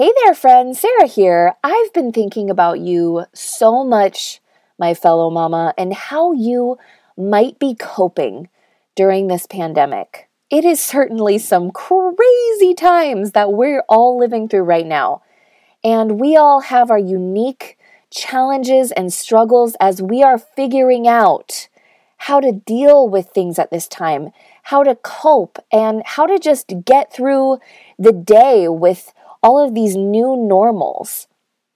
Hey there, friends. Sara here. I've been thinking about you so much, my fellow mama, and how you might be coping during this pandemic. It is certainly some crazy times that we're all living through right now. And we all have our unique challenges and struggles as we are figuring out how to deal with things at this time, how to cope, and how to just get through the day with all of these new normals.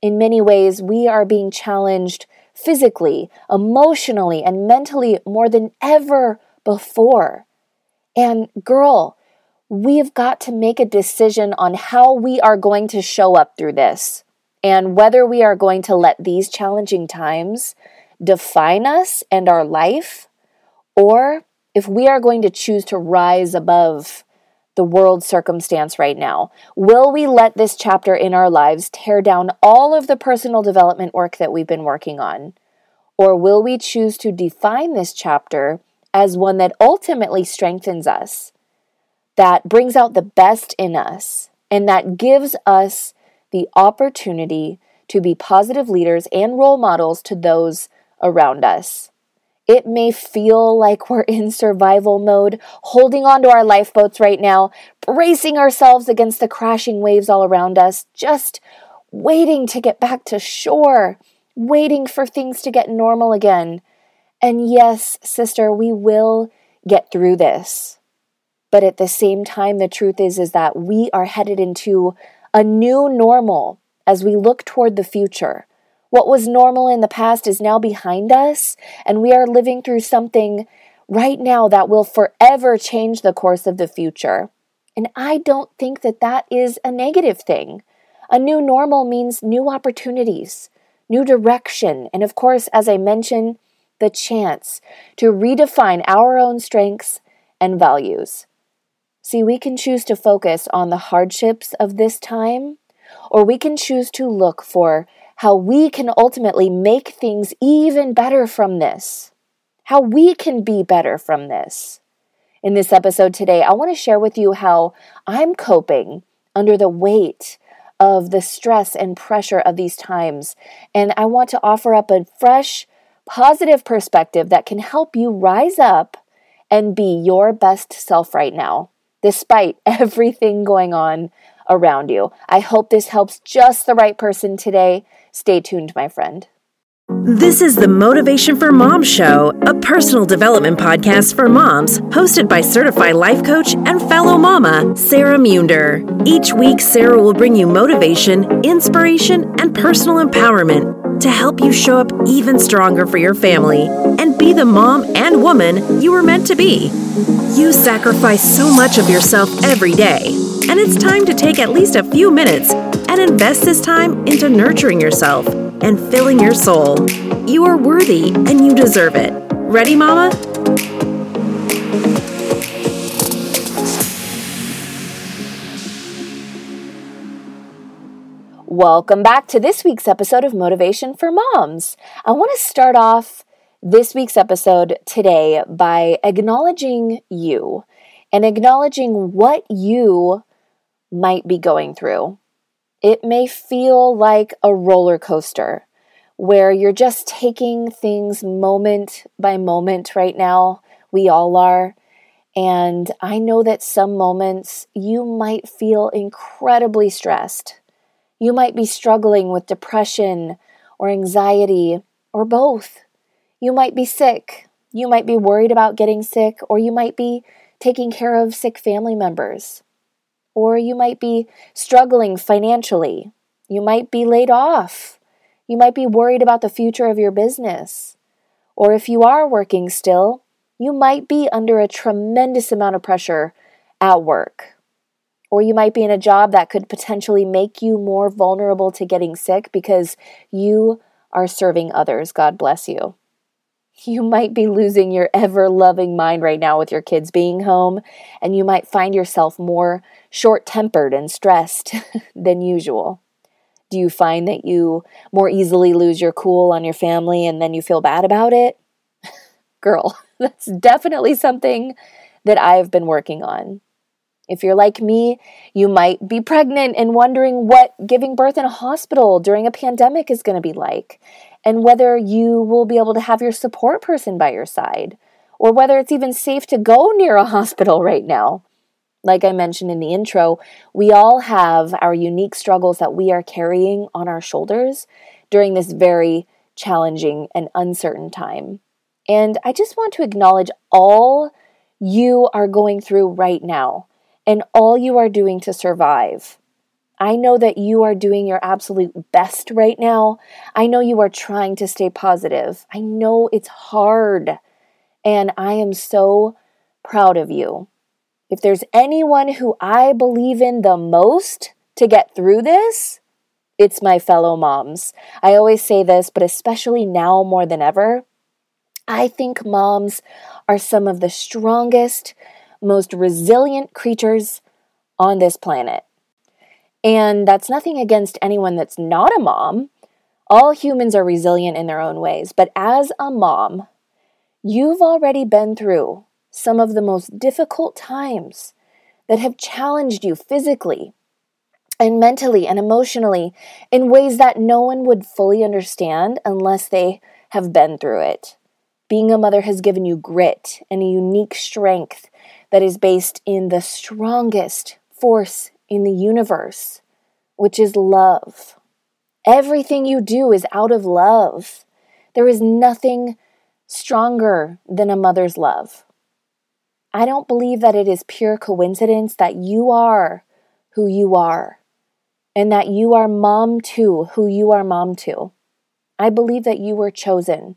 In many ways, we are being challenged physically, emotionally, and mentally more than ever before. And girl, we've got to make a decision on how we are going to show up through this and whether we are going to let these challenging times define us and our life, or if we are going to choose to rise above the world circumstance right now? Will we let this chapter in our lives tear down all of the personal development work that we've been working on? Or will we choose to define this chapter as one that ultimately strengthens us, that brings out the best in us, and that gives us the opportunity to be positive leaders and role models to those around us? It may feel like we're in survival mode, holding onto our lifeboats right now, bracing ourselves against the crashing waves all around us, just waiting to get back to shore, waiting for things to get normal again. And yes, sister, we will get through this. But at the same time, the truth is is that we are headed into a new normal as we look toward the future. What was normal in the past is now behind us, and we are living through something right now that will forever change the course of the future. And I don't think that that is a negative thing. A new normal means new opportunities, new direction, and of course, as I mentioned, the chance to redefine our own strengths and values. See, we can choose to focus on the hardships of this time, or we can choose to look for how we can ultimately make things even better from this, how we can be better from this. In this episode today, I want to share with you how I'm coping under the weight of the stress and pressure of these times. And I want to offer up a fresh, positive perspective that can help you rise up and be your best self right now, despite everything going on around you. I hope this helps just the right person today. Stay tuned, my friend. This is the Motivation for Moms Show, a personal development podcast for moms, hosted by certified life coach and fellow mama, Sara Muender. Each week, Sara will bring you motivation, inspiration, and personal empowerment to help you show up even stronger for your family and be the mom and woman you were meant to be. You sacrifice so much of yourself every day, and it's time to take at least a few minutes and invest this time into nurturing yourself and filling your soul. You are worthy and you deserve it. Ready, Mama? Welcome back to this week's episode of Motivation for Moms. I want to start off this week's episode today by acknowledging you and acknowledging what you might be going through. It may feel like a roller coaster where you're just taking things moment by moment right now. We all are. And I know that some moments you might feel incredibly stressed. You might be struggling with depression or anxiety or both. You might be sick. You might be worried about getting sick, or you might be taking care of sick family members. Or you might be struggling financially. You might be laid off. You might be worried about the future of your business. Or if you are working still, you might be under a tremendous amount of pressure at work. Or you might be in a job that could potentially make you more vulnerable to getting sick because you are serving others. God bless you. You might be losing your ever loving mind right now with your kids being home, and you might find yourself more short tempered and stressed than usual. Do you find that you more easily lose your cool on your family and then you feel bad about it? Girl, that's definitely something that I've been working on. If you're like me, you might be pregnant and wondering what giving birth in a hospital during a pandemic is going to be like, and whether you will be able to have your support person by your side, or whether it's even safe to go near a hospital right now. Like I mentioned in the intro, we all have our unique struggles that we are carrying on our shoulders during this very challenging and uncertain time. And I just want to acknowledge all you are going through right now and all you are doing to survive. I know that you are doing your absolute best right now. I know you are trying to stay positive. I know it's hard. And I am so proud of you. If there's anyone who I believe in the most to get through this, it's my fellow moms. I always say this, but especially now more than ever, I think moms are some of the strongest, most resilient creatures on this planet. And that's nothing against anyone that's not a mom. All humans are resilient in their own ways. But as a mom, you've already been through some of the most difficult times that have challenged you physically and mentally and emotionally in ways that no one would fully understand unless they have been through it. Being a mother has given you grit and a unique strength that is based in the strongest force in the universe, which is love. Everything you do is out of love. There is nothing stronger than a mother's love. I don't believe that it is pure coincidence that you are who you are and that you are mom to who you are mom to. I believe that you were chosen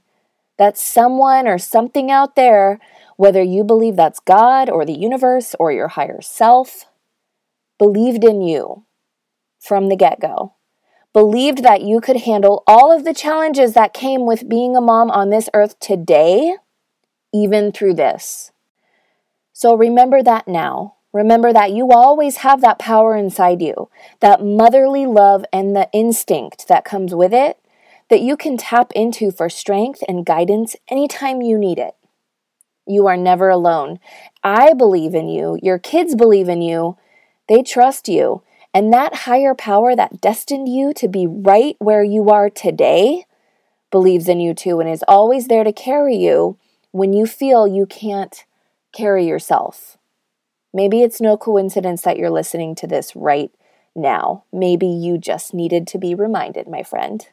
that someone or something out there, whether you believe that's God or the universe or your higher self, believed in you from the get go. Believed that you could handle all of the challenges that came with being a mom on this earth today, even through this. So remember that now. Remember that you always have that power inside you, that motherly love and the instinct that comes with it that you can tap into for strength and guidance anytime you need it. You are never alone. I believe in you. Your kids believe in you. They trust you. And that higher power that destined you to be right where you are today believes in you too and is always there to carry you when you feel you can't carry yourself. Maybe it's no coincidence that you're listening to this right now. Maybe you just needed to be reminded, my friend.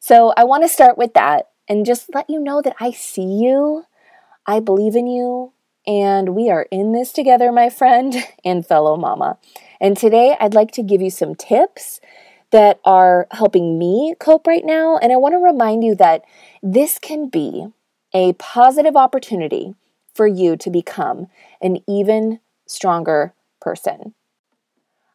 So I want to start with that and just let you know that I see you, I believe in you, and we are in this together, my friend and fellow mama. And today I'd like to give you some tips that are helping me cope right now. And I want to remind you that this can be a positive opportunity for you to become an even stronger person.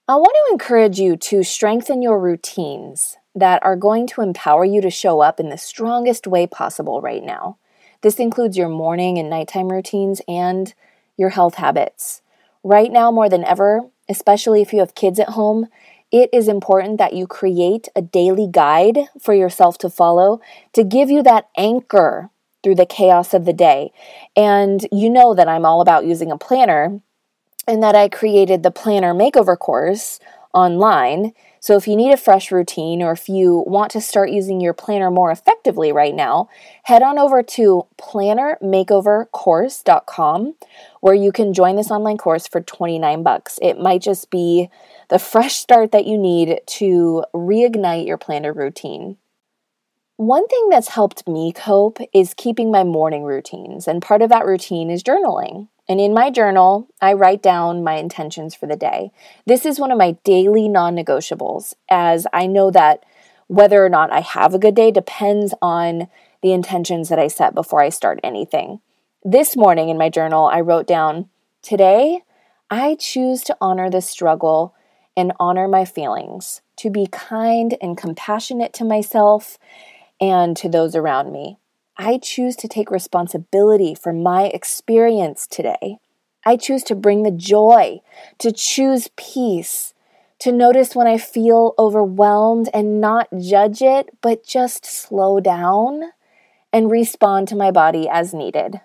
I want to encourage you to strengthen your routines that are going to empower you to show up in the strongest way possible right now. This includes your morning and nighttime routines and your health habits. Right now, more than ever, especially if you have kids at home, it is important that you create a daily guide for yourself to follow to give you that anchor through the chaos of the day. And you know that I'm all about using a planner and that I created the Planner Makeover course online so, if you need a fresh routine or if you want to start using your planner more effectively right now, head on over to plannermakeovercourse.com where you can join this online course for 29 bucks. It might just be the fresh start that you need to reignite your planner routine. One thing that's helped me cope is keeping my morning routines, and part of that routine is journaling. And in my journal, I write down my intentions for the day. This is one of my daily non negotiables, as I know that whether or not I have a good day depends on the intentions that I set before I start anything. This morning in my journal, I wrote down Today, I choose to honor the struggle and honor my feelings, to be kind and compassionate to myself and to those around me. I choose to take responsibility for my experience today. I choose to bring the joy, to choose peace, to notice when I feel overwhelmed and not judge it, but just slow down and respond to my body as needed.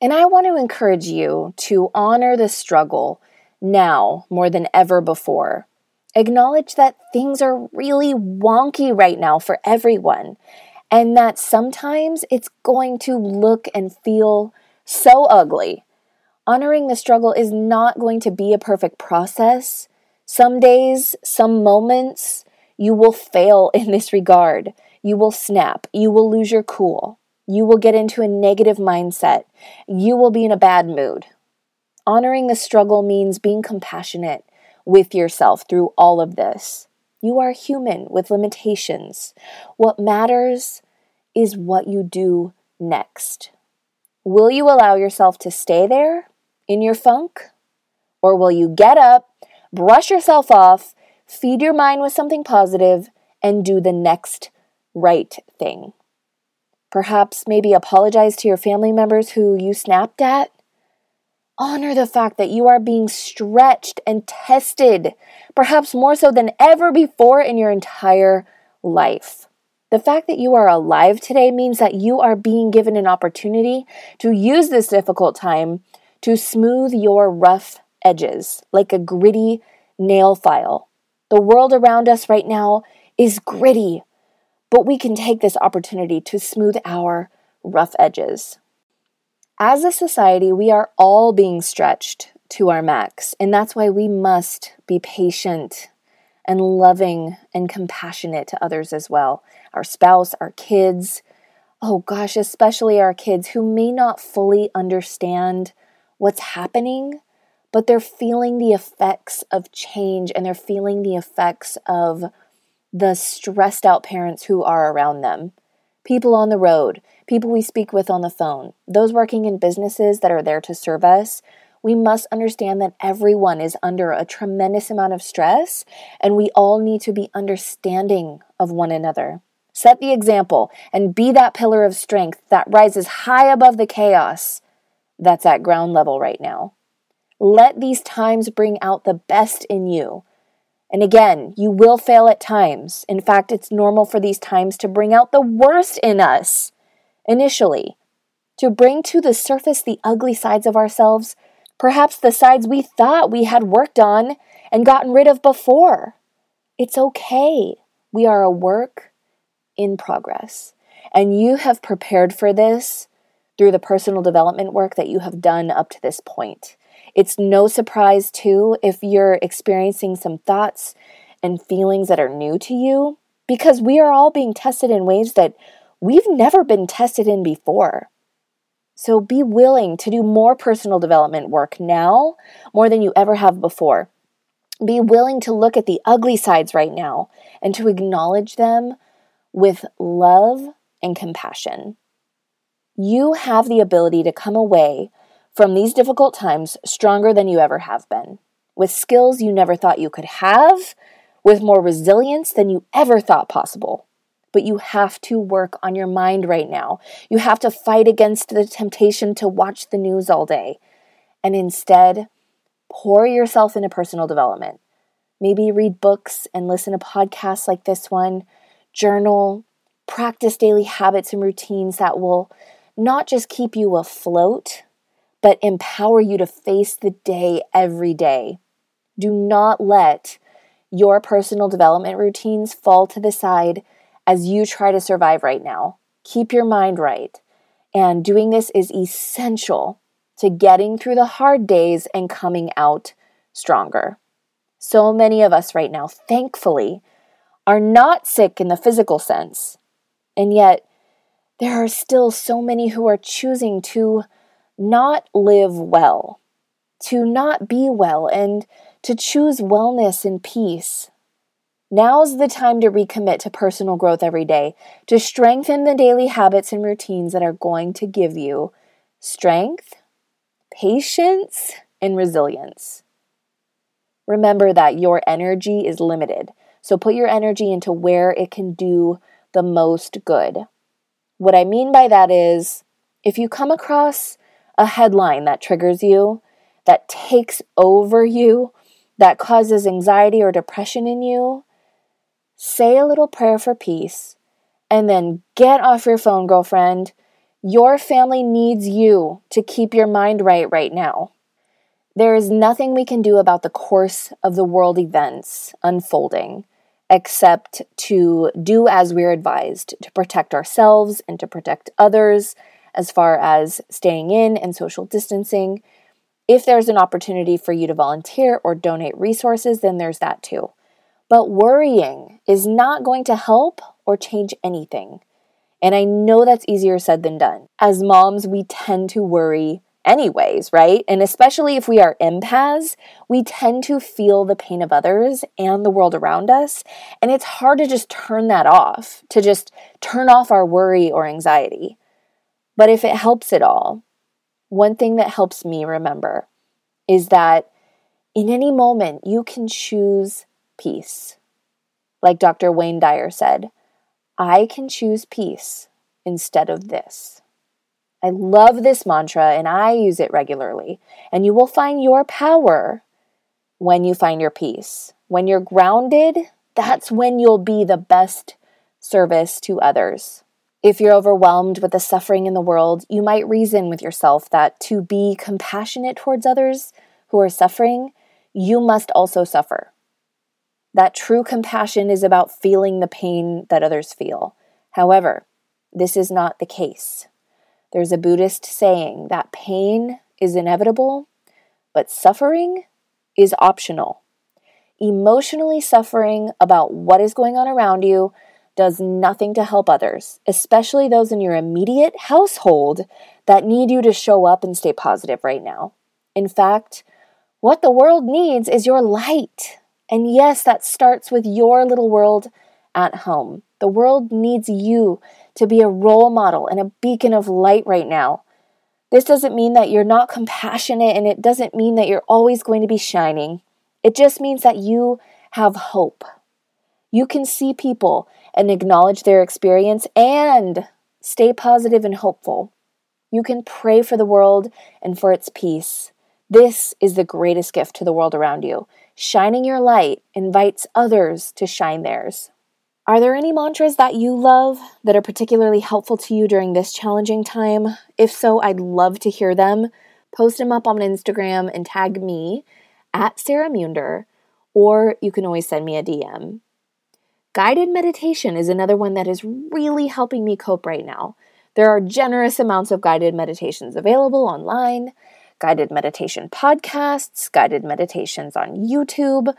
And I want to encourage you to honor the struggle now more than ever before. Acknowledge that things are really wonky right now for everyone, and that sometimes it's going to look and feel so ugly. Honoring the struggle is not going to be a perfect process. Some days, some moments, you will fail in this regard. You will snap. You will lose your cool. You will get into a negative mindset. You will be in a bad mood. Honoring the struggle means being compassionate with yourself through all of this. You are human with limitations. What matters is what you do next. Will you allow yourself to stay there in your funk? Or will you get up, brush yourself off, feed your mind with something positive, and do the next right thing? Perhaps maybe apologize to your family members who you snapped at. Honor the fact that you are being stretched and tested, perhaps more so than ever before in your entire life. The fact that you are alive today means that you are being given an opportunity to use this difficult time to smooth your rough edges like a gritty nail file. The world around us right now is gritty, but we can take this opportunity to smooth our rough edges. As a society, we are all being stretched to our max, and that's why we must be patient and loving and compassionate to others as well our spouse, our kids. Oh gosh, especially our kids who may not fully understand what's happening, but they're feeling the effects of change and they're feeling the effects of the stressed out parents who are around them. People on the road, people we speak with on the phone, those working in businesses that are there to serve us. We must understand that everyone is under a tremendous amount of stress, and we all need to be understanding of one another. Set the example and be that pillar of strength that rises high above the chaos that's at ground level right now. Let these times bring out the best in you and again, you will fail at times. In fact, it's normal for these times to bring out the worst in us initially, to bring to the surface the ugly sides of ourselves, perhaps the sides we thought we had worked on and gotten rid of before. It's okay. We are a work in progress. And you have prepared for this through the personal development work that you have done up to this point. It's no surprise, too, if you're experiencing some thoughts and feelings that are new to you, because we are all being tested in ways that we've never been tested in before. So be willing to do more personal development work now, more than you ever have before. Be willing to look at the ugly sides right now and to acknowledge them with love and compassion. You have the ability to come away from these difficult times stronger than you ever have been, with skills you never thought you could have, with more resilience than you ever thought possible. But you have to work on your mind right now. You have to fight against the temptation to watch the news all day and instead pour yourself into personal development. Maybe read books and listen to podcasts like this one, journal, practice daily habits and routines that will not just keep you afloat, but empower you to face the day every day. Do not let your personal development routines fall to the side as you try to survive right now. Keep your mind right. And doing this is essential to getting through the hard days and coming out stronger. So many of us right now, thankfully, are not sick in the physical sense. And yet, there are still so many who are choosing to not live well, to not be well, and to choose wellness and peace. Now's the time to recommit to personal growth every day, to strengthen the daily habits and routines that are going to give you strength, patience, and resilience. Remember that your energy is limited, so put your energy into where it can do the most good. What I mean by that is if you come across a headline that triggers you, that takes over you, that causes anxiety or depression in you, say a little prayer for peace and then get off your phone, girlfriend. Your family needs you to keep your mind right right now. There is nothing we can do about the course of the world events unfolding except to do as we're advised to protect ourselves and to protect others as far as staying in and social distancing. If there's an opportunity for you to volunteer or donate resources, then there's that too. But worrying is not going to help or change anything. And I know that's easier said than done. As moms, we tend to worry anyways, right? And especially if we are empaths, we tend to feel the pain of others and the world around us. And it's hard to just turn that off, to just turn off our worry or anxiety. But if it helps at all, one thing that helps me remember is that in any moment you can choose peace. Like Dr. Wayne Dyer said, I can choose peace instead of this. I love this mantra and I use it regularly. And you will find your power when you find your peace. When you're grounded, that's when you'll be the best service to others. If you're overwhelmed with the suffering in the world, you might reason with yourself that to be compassionate towards others who are suffering, you must also suffer. That true compassion is about feeling the pain that others feel. However, this is not the case. There's a Buddhist saying that pain is inevitable, but suffering is optional. Emotionally suffering about what is going on around you does nothing to help others, especially those in your immediate household that need you to show up and stay positive right now. In fact, what the world needs is your light. And yes, that starts with your little world at home. The world needs you to be a role model and a beacon of light right now. This doesn't mean that you're not compassionate and it doesn't mean that you're always going to be shining. It just means that you have hope. You can see people and acknowledge their experience and stay positive and hopeful. You can pray for the world and for its peace. This is the greatest gift to the world around you. Shining your light invites others to shine theirs. Are there any mantras that you love that are particularly helpful to you during this challenging time? If so, I'd love to hear them. Post them up on Instagram and tag me at Sara Muender, or you can always send me a DM. Guided meditation is another one that is really helping me cope right now. There are generous amounts of guided meditations available online guided meditation podcasts, guided meditations on YouTube.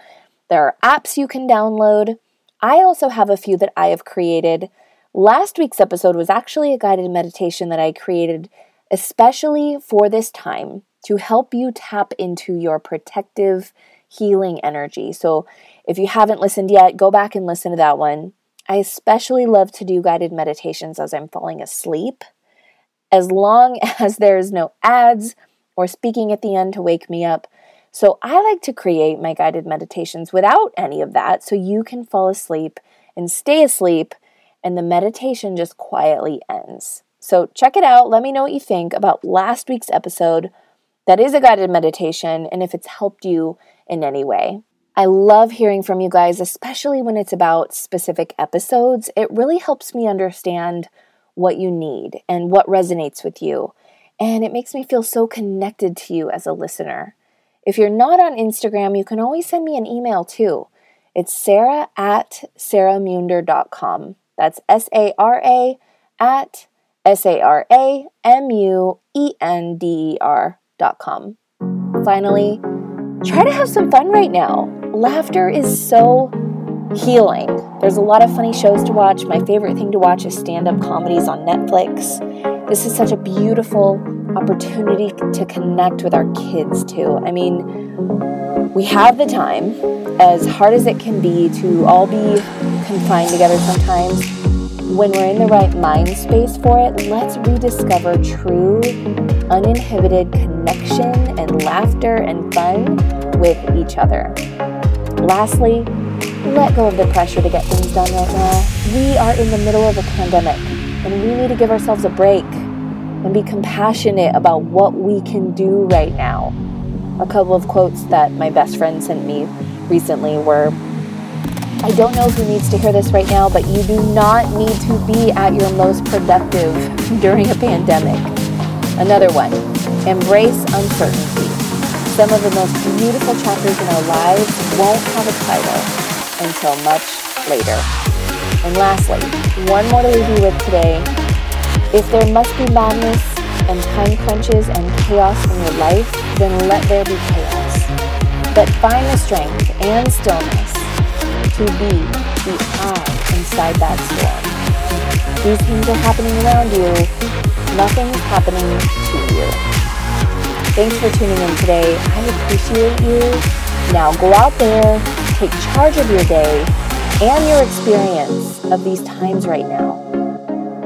There are apps you can download. I also have a few that I have created. Last week's episode was actually a guided meditation that I created especially for this time to help you tap into your protective healing energy. So, if you haven't listened yet, go back and listen to that one. I especially love to do guided meditations as I'm falling asleep. As long as there's no ads or speaking at the end to wake me up. So I like to create my guided meditations without any of that so you can fall asleep and stay asleep and the meditation just quietly ends. So check it out. Let me know what you think about last week's episode. That is a guided meditation and if it's helped you in any way. I love hearing from you guys, especially when it's about specific episodes. It really helps me understand what you need and what resonates with you and it makes me feel so connected to you as a listener. If you're not on Instagram, you can always send me an email too. It's sara at saramuender.com. That's S A R A at S A R A M U E N D E R.com. Finally, try to have some fun right now. Laughter is so healing. There's a lot of funny shows to watch. My favorite thing to watch is stand up comedies on Netflix. This is such a beautiful opportunity to connect with our kids too. I mean, we have the time, as hard as it can be, to all be confined together sometimes. When we're in the right mind space for it, let's rediscover true, uninhibited connection and laughter and fun with each other. Lastly, let go of the pressure to get things done right now. We are in the middle of a pandemic and we need to give ourselves a break and be compassionate about what we can do right now. A couple of quotes that my best friend sent me recently were I don't know who needs to hear this right now, but you do not need to be at your most productive during a pandemic. Another one embrace uncertainty. Some of the most beautiful chapters in our lives won't have a title until much later. And lastly, one more to leave you with today. If there must be madness and time crunches and chaos in your life, then let there be chaos. But find the strength and stillness to be the eye inside that storm. These things are happening around you. Nothing is happening to you. Thanks for tuning in today. I appreciate you. Now go out there, take charge of your day and your experience of these times right now.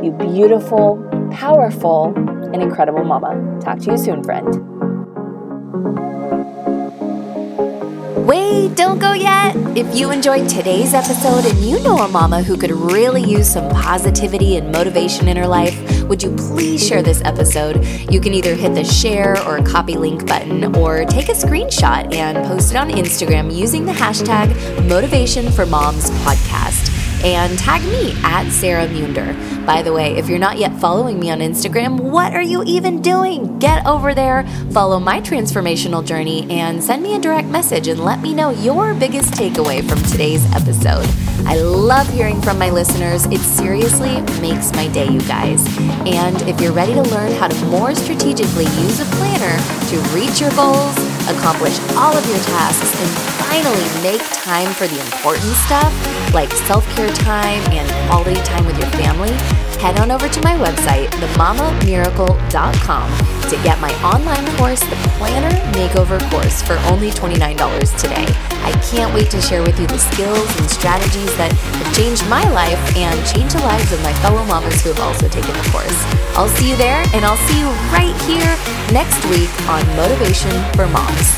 You beautiful, powerful, and incredible mama. Talk to you soon, friend. Wait, don't go yet. If you enjoyed today's episode and you know a mama who could really use some positivity and motivation in her life, would you please share this episode? You can either hit the share or copy link button or take a screenshot and post it on Instagram using the hashtag Motivation for Moms Podcast and tag me at Sara Muender. By the way, if you're not yet following me on Instagram, what are you even doing? Get over there, follow my transformational journey, and send me a direct message and let me know your biggest takeaway from today's episode. I love hearing from my listeners. It seriously makes my day, you guys. And if you're ready to learn how to more strategically use a planner to reach your goals, accomplish all of your tasks, and finally make time for the important stuff like self care time and quality time with your family, head on over to my website, themamamiracle.com, to get my online course, the Planner Makeover course, for only $29 today. I can't wait to share with you the skills and strategies that have changed my life and changed the lives of my fellow mamas who have also taken the course. I'll see you there, and I'll see you right here next week on Motivation for Moms.